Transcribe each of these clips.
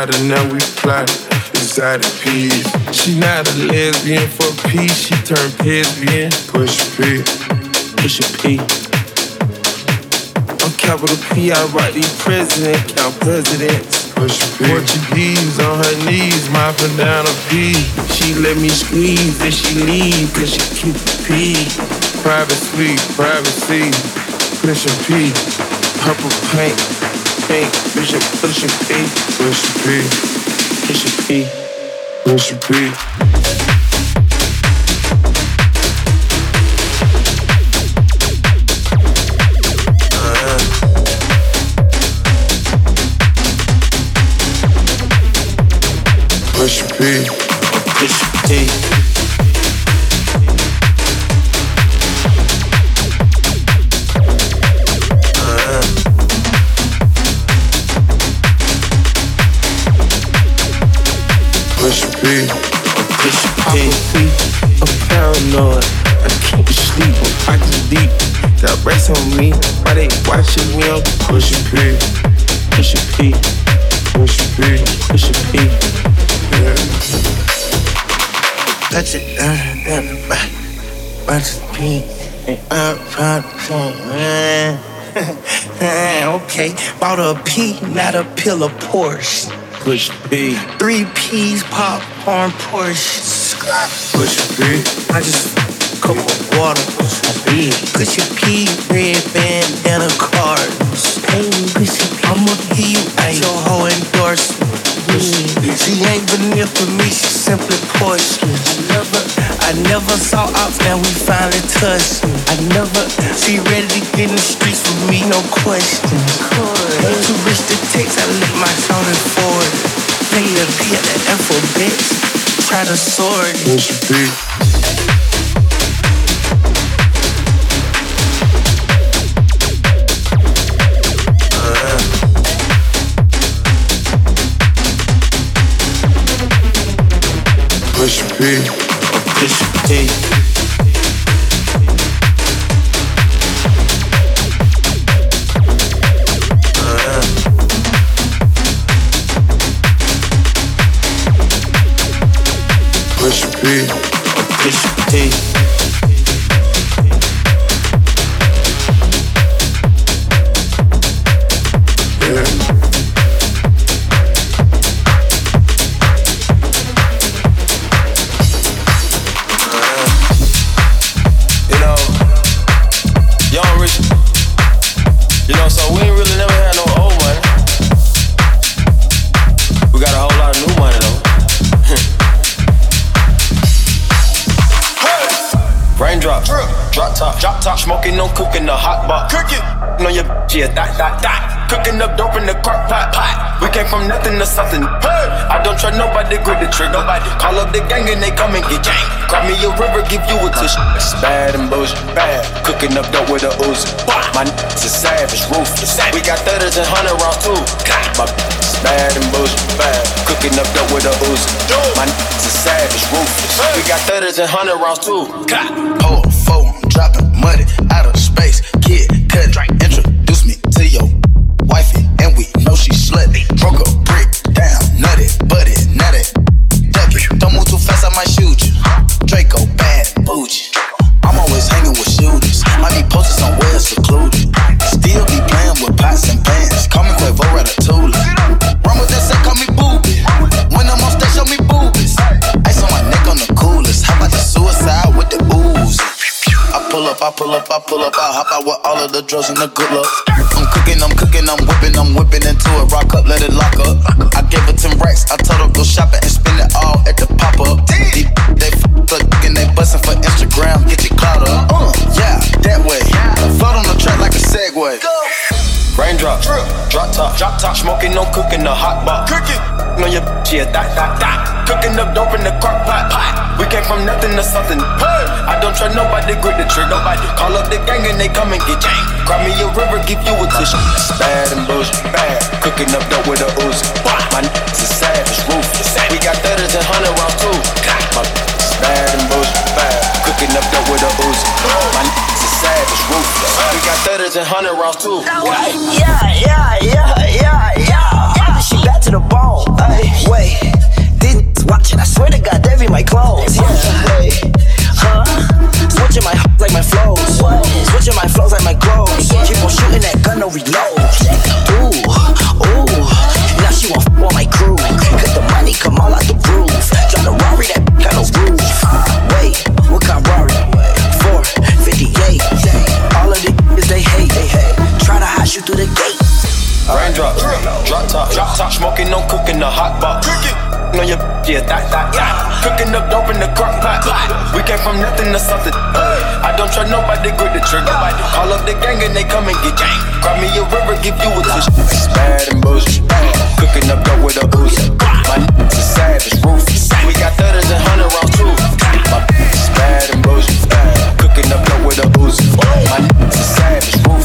The data, now we fly inside the peas. She not a lesbian for peace. She turned lesbian. Push P. Push a P. I'm capital P. I write these presidents, count presidents. Push P. Portuguese on her knees, mopping down a P. She let me squeeze and she leave cause she keep the P. Private suite, privacy. Push a P. Purple paint, pink, push a push a P. Push a P. Push P. Push a on me. Why they watching me? I'm Push a P. push a P. Push a P. Yeah. Touch it down, back. Bunch of P. I'm proud Okay, bought a P, not a pill of Porsche. Push P. Three P's, popcorn, Porsche. Push. I just cup of water. P. Push a P, red bandana cards. I'ma give you out your whole endorsement. She ain't vanilla for me, she simply poison. I never, I never saw ops, now we finally touched. I never, she ready to get in the streets for me, no question. Too rich to text, I let my shoulder forward. Play the P at the alphabet, try to sword. A P. Push P. Push P. Push P. Push a and they come and get gang. Cry me a river, give you a tissue. It's bad and bullshit, bad. Cooking up dope with a Uzi. My niggas is savage, ruthless. We got thudders and hundred rounds too. My is bad and bullshit, bad. Cooking up dope with a Uzi. My niggas is savage, ruthless. We got thudders and hundred rounds too. Pull four, dropping money out of space. Kid, cut, introduce up, I pull up, I pull up, I hop out with all of the drugs and the good luck. I'm cooking, I'm cooking, I'm whipping, I'm whipping into it. Rock up, let it lock up. I gave her 10 racks, I told her go shopping and spend it all at the pop up. They, they f and they bustin' for Instagram, get your clout up. Uh, yeah, that way. Float on the track like a Segway. Raindrop, drop top, drop top, smoking, no cooking, the hot box. Cooking, on your bitch, yeah, that, that, that. Cooking up dope in the crock pot, pot. We came from nothing to something. Hey. I don't trust nobody, grip the trigger. Nobody call up the gang and they come and get gang. Cry me a river, give you a tissue. Bad and bullshit, bad. Cooking up dope with a ooze. My niggas is savage, ruthless. We got thudders and hundred rounds too. My bad and bullshit, bad. Cooking up dope with a ooze. My niggas is savage, ruthless. We got thudders and hundred rounds too. Yeah, yeah, yeah, yeah, yeah. yeah. She back to the bar Ay, wait, these watching. I swear to God, they be my clothes. Yeah, wait, huh? Switching my like my flows. Switching my flows like my clothes. Keep on shooting that gun, no reload. Ooh, ooh. Now she want on my crew. Cause the money come all out the roof. Drive the Rari, that got no roof. Wait, what kind Rari? 458. All of the is they hate. They hate. Try to hide you through the gate. Raindrop, drop top, drop top, smoking, no cooking the hot box. No, your yeah, that, that, that. Cooking up dope in the crock pot. We came from nothing to something. I don't trust nobody, grip the trigger. Call up the gang and they come and get gang. Grab me a river, give you a tissue. It's bad and bullshit. Cooking up dope with a Uzi. My is savage, ruthless. We got thudders and hundred rounds too. My is bad and bullshit. Cooking up dope with a Uzi. My is savage, ruthless.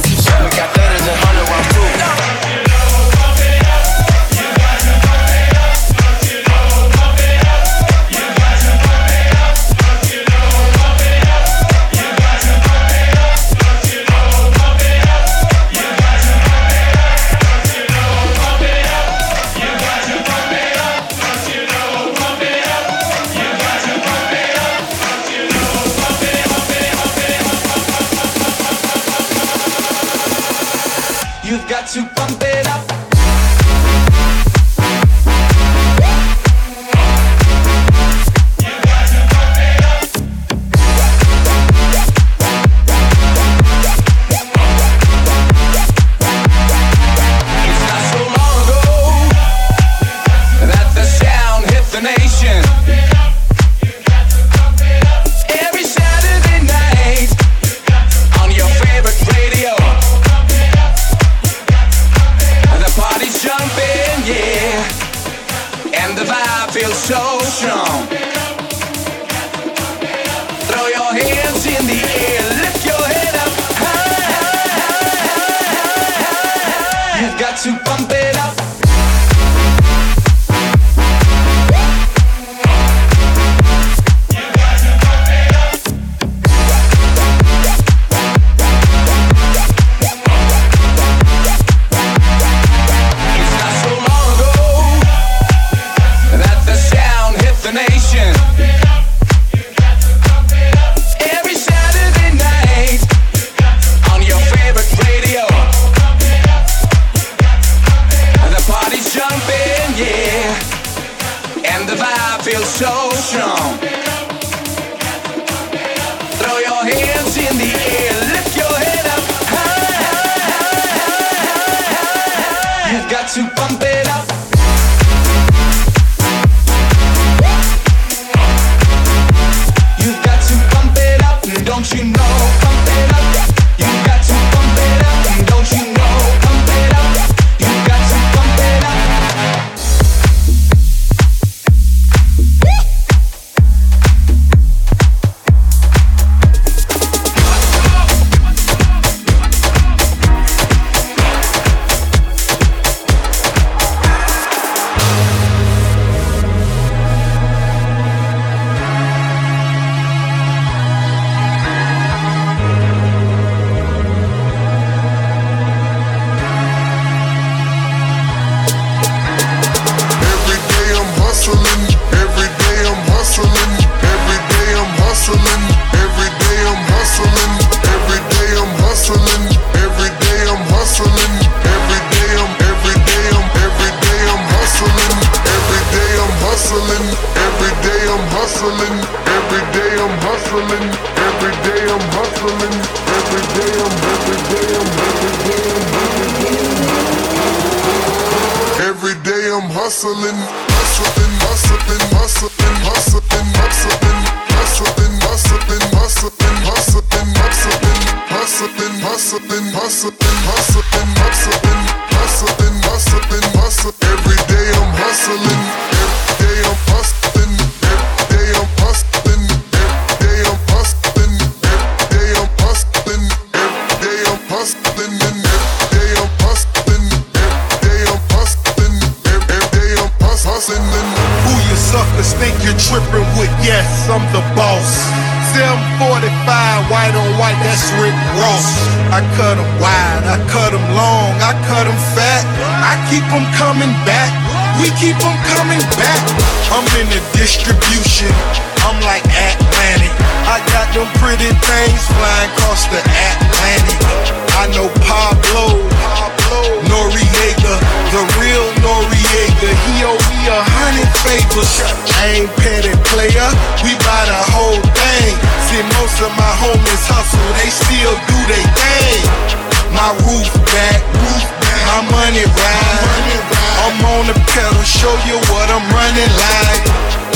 tell them, show you what I'm running like.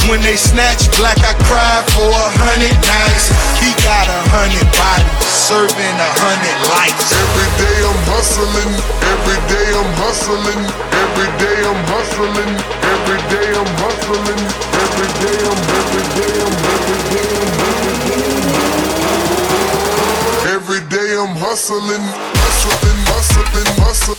When they snatch black, I cry for a hundred nights. He got a hundred bodies, serving a hundred lights. Every day I'm hustling, every day I'm hustling, every day I'm hustling, every day I'm hustling, every day I'm, every day I'm, every day I'm, every day I'm, every day I'm hustling, hustling, hustling, hustling.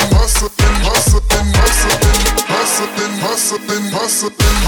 hustling, hustling, hustling, hustling, hustling, hustling, hustling.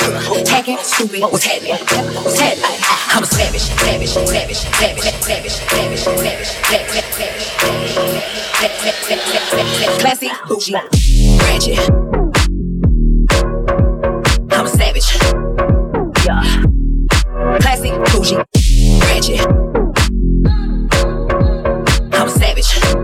Tagging, stupid, what was happening? I'm a savage, savage, savage, savage, savage, savage, savage, savage, classy, bougie, ratchet. I'm a savage. Yeah. Classy, bougie, ratchet. I'm a savage.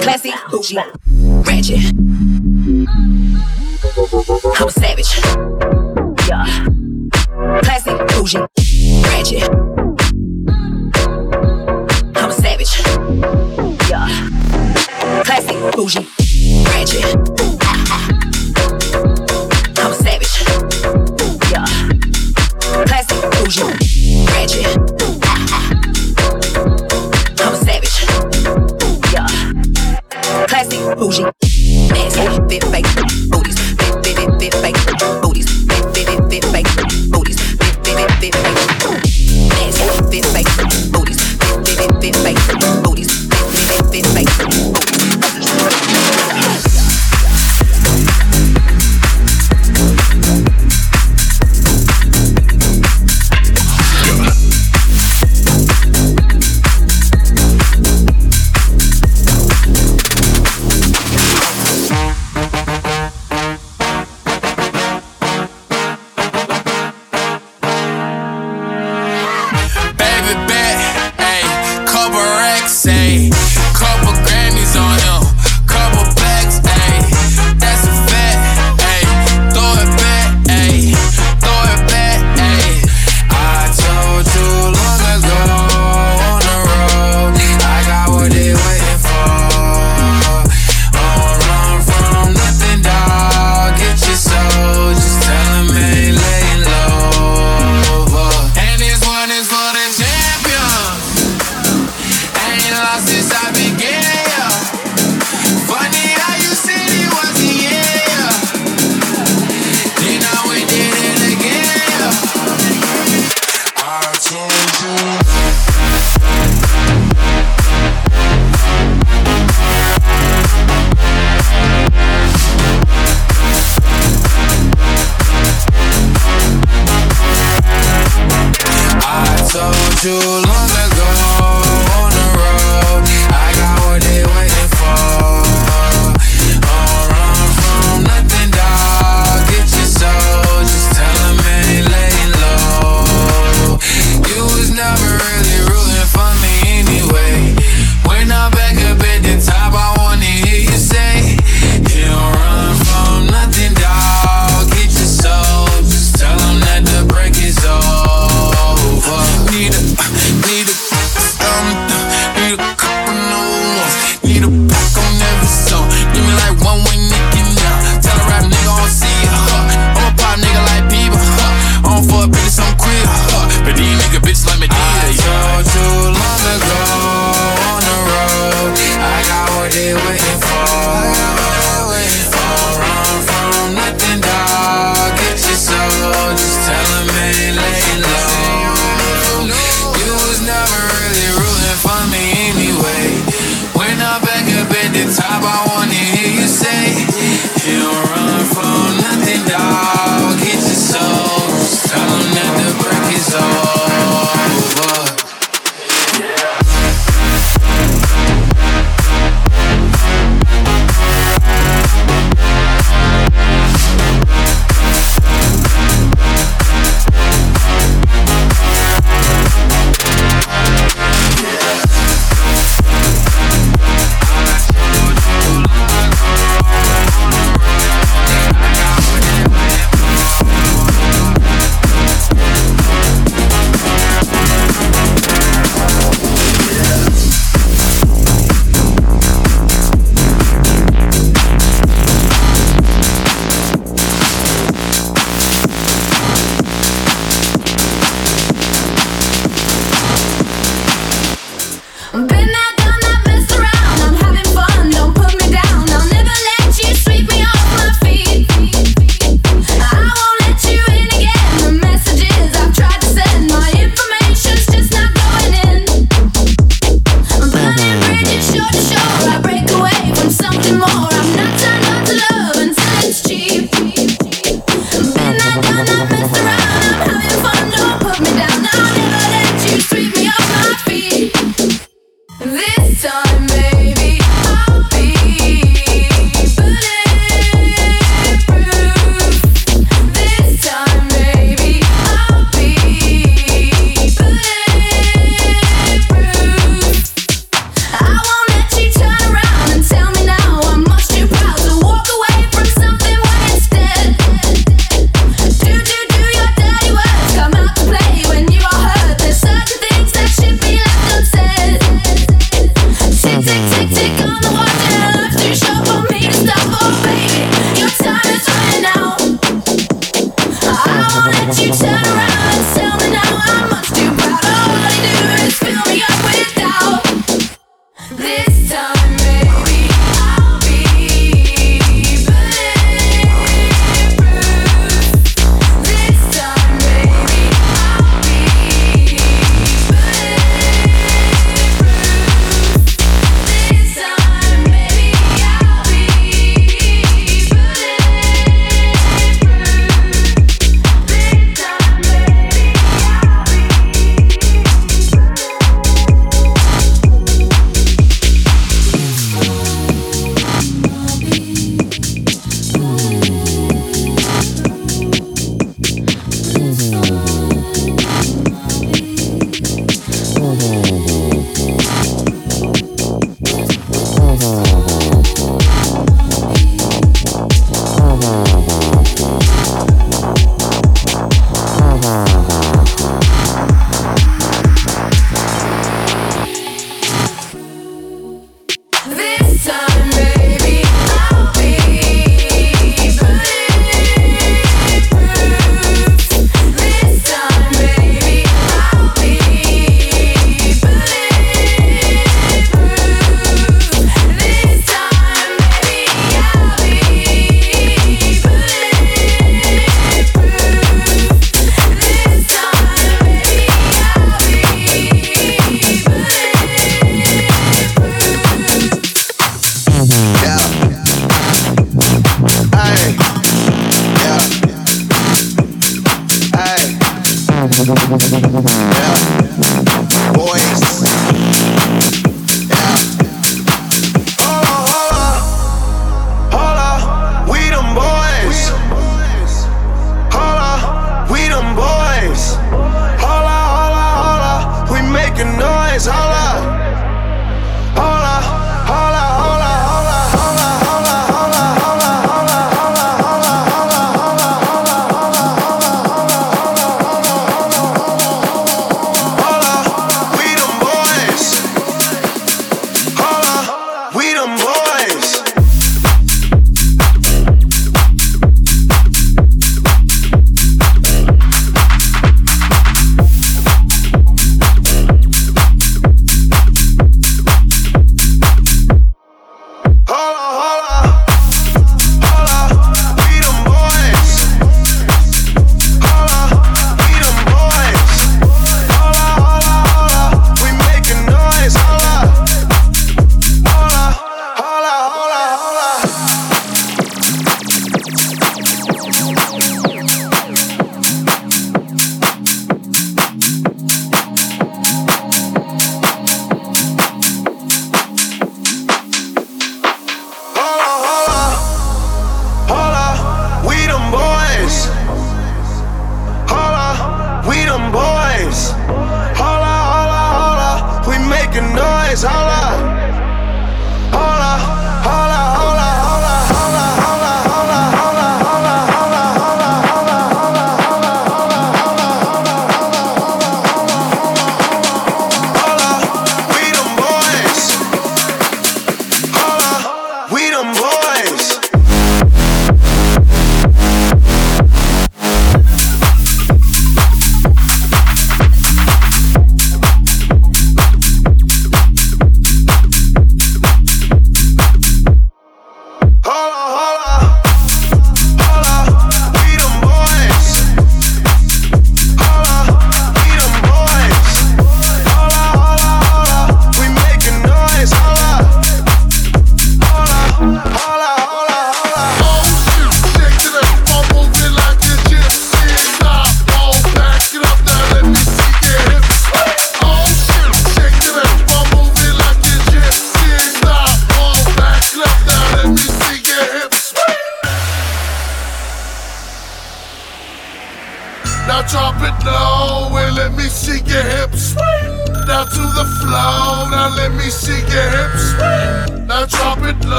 Classy, bougie, ratchet. I'm a savage. Yeah. Classy, bougie, ratchet. I'm a savage. Yeah. Classy, bougie. Você sabe quem é.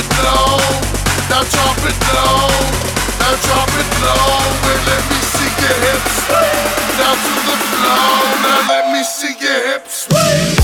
it low, now drop it low, now drop it low, and let me see your hips. Now to the floor. now let me see your hips.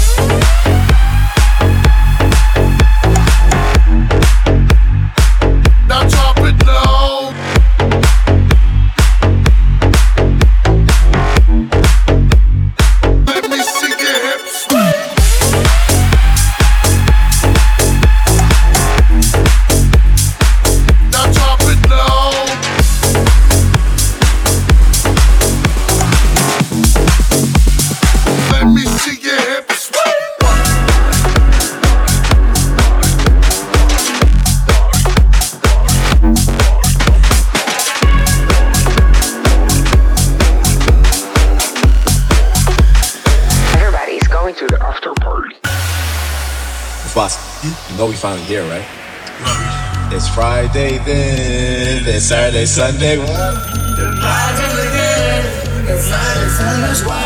You know we finally here, right? It's Friday then, then Saturday, Sunday. It's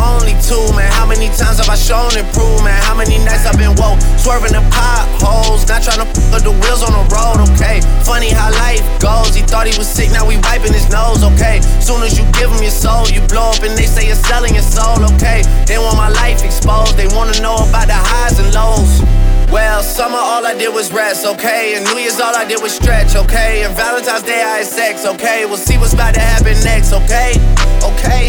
only two, man. How many times have I shown improvement? How many nights I've been woke, swerving the potholes, not trying to put the wheels on the road, okay? Funny how life goes. He thought he was sick, now we wiping his nose, okay? Soon as you give him your soul, you blow up and they say you're selling your soul, okay? They want my life exposed, they wanna know about the highs and lows. Well, summer all I did was rest, okay? And New Year's all I did was stretch, okay? And Valentine's Day I had sex, okay? We'll see what's about to happen next, okay? Okay,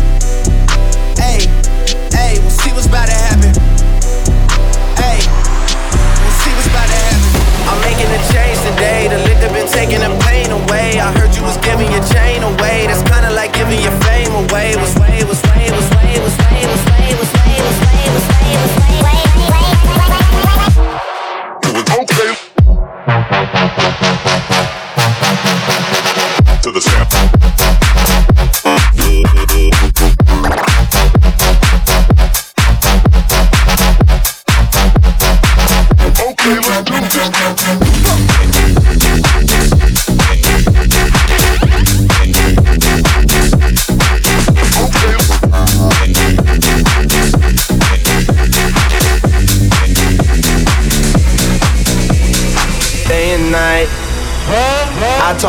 Taking the pain away. I heard you was giving your chain away. That's kinda like giving your fame away. Was way, was way, was way, was way, was way, was way, was way, was way, was way, was way, Okay. To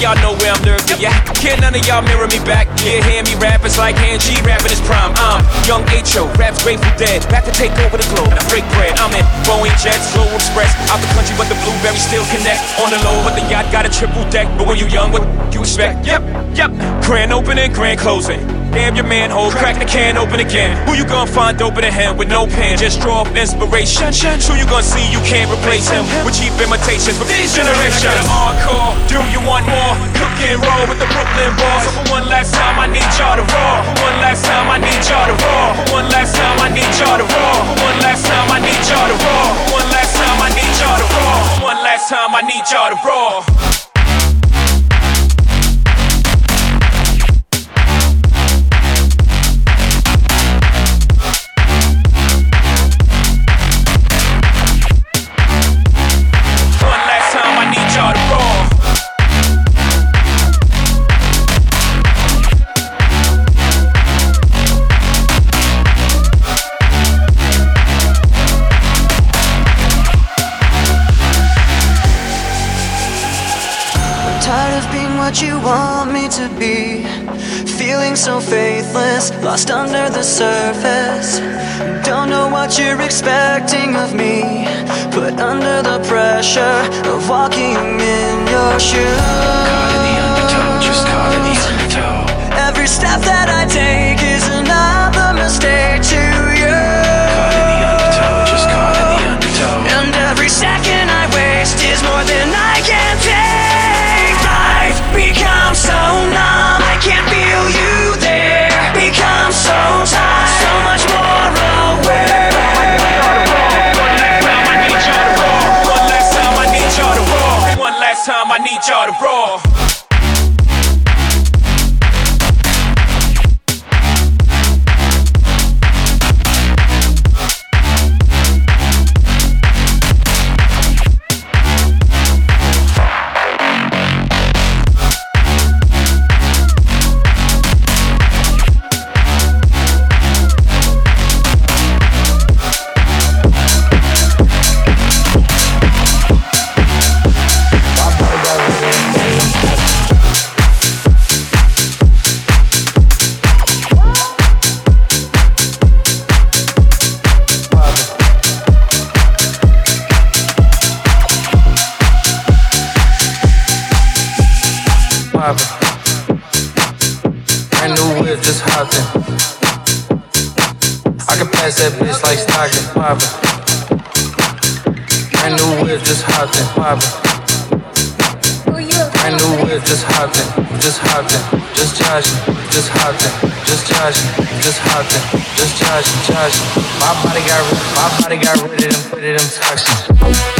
Y'all know where I'm lurking. Yeah, can't none of y'all mirror me back. Yeah, hear me rap, it's like hand G rapping his prime. I'm young H.O., raps Grateful Dead. Back to take over the globe. Now break bread. I'm in Boeing Jets, Global Express. Out the country, but the blueberries still connect. On the low, but the yacht got a triple deck. But when you young, what you expect? Yep, yep. Grand opening, grand closing. Damn your manhole, crack the can open again. Who you gonna find open a hand with no pen? Just draw up inspiration. Who you gonna see you can't replace him with cheap imitations from these generations? Hardcore, do you want more? Cook and roll with the Brooklyn balls. So for one last time, I need y'all to roll. For one last time, I need y'all to roll. For one last time, I need y'all to roll. For one last time, I need y'all to roll. For one last time, I need y'all to roll. For one last time, I need y'all to roll. So faithless, lost under the surface. Don't know what you're expecting of me. Put under the pressure of walking in your shoes. Caught in the undertow, just caught in the undertow. Every step that I take time, I need y'all to roll. Hopped in, poppin'. Brand new whip, just hopped in, just hopped in, just joshin', just hopped in, just joshin', just hopped in, just joshin', joshin'. My body got, rid- my body got rid of them, rid of them toxins.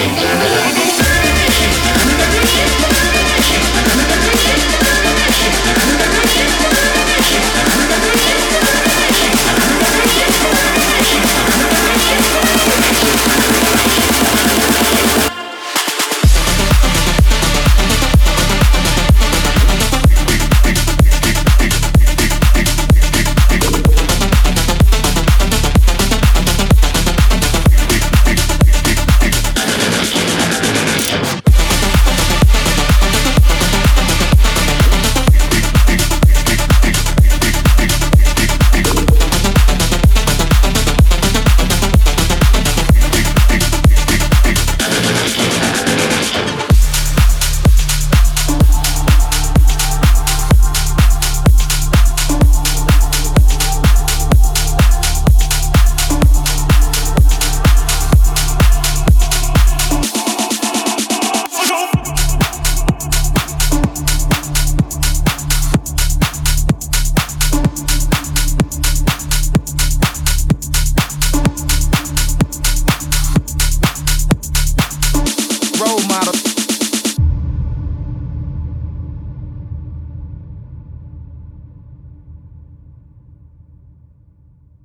Intergalactic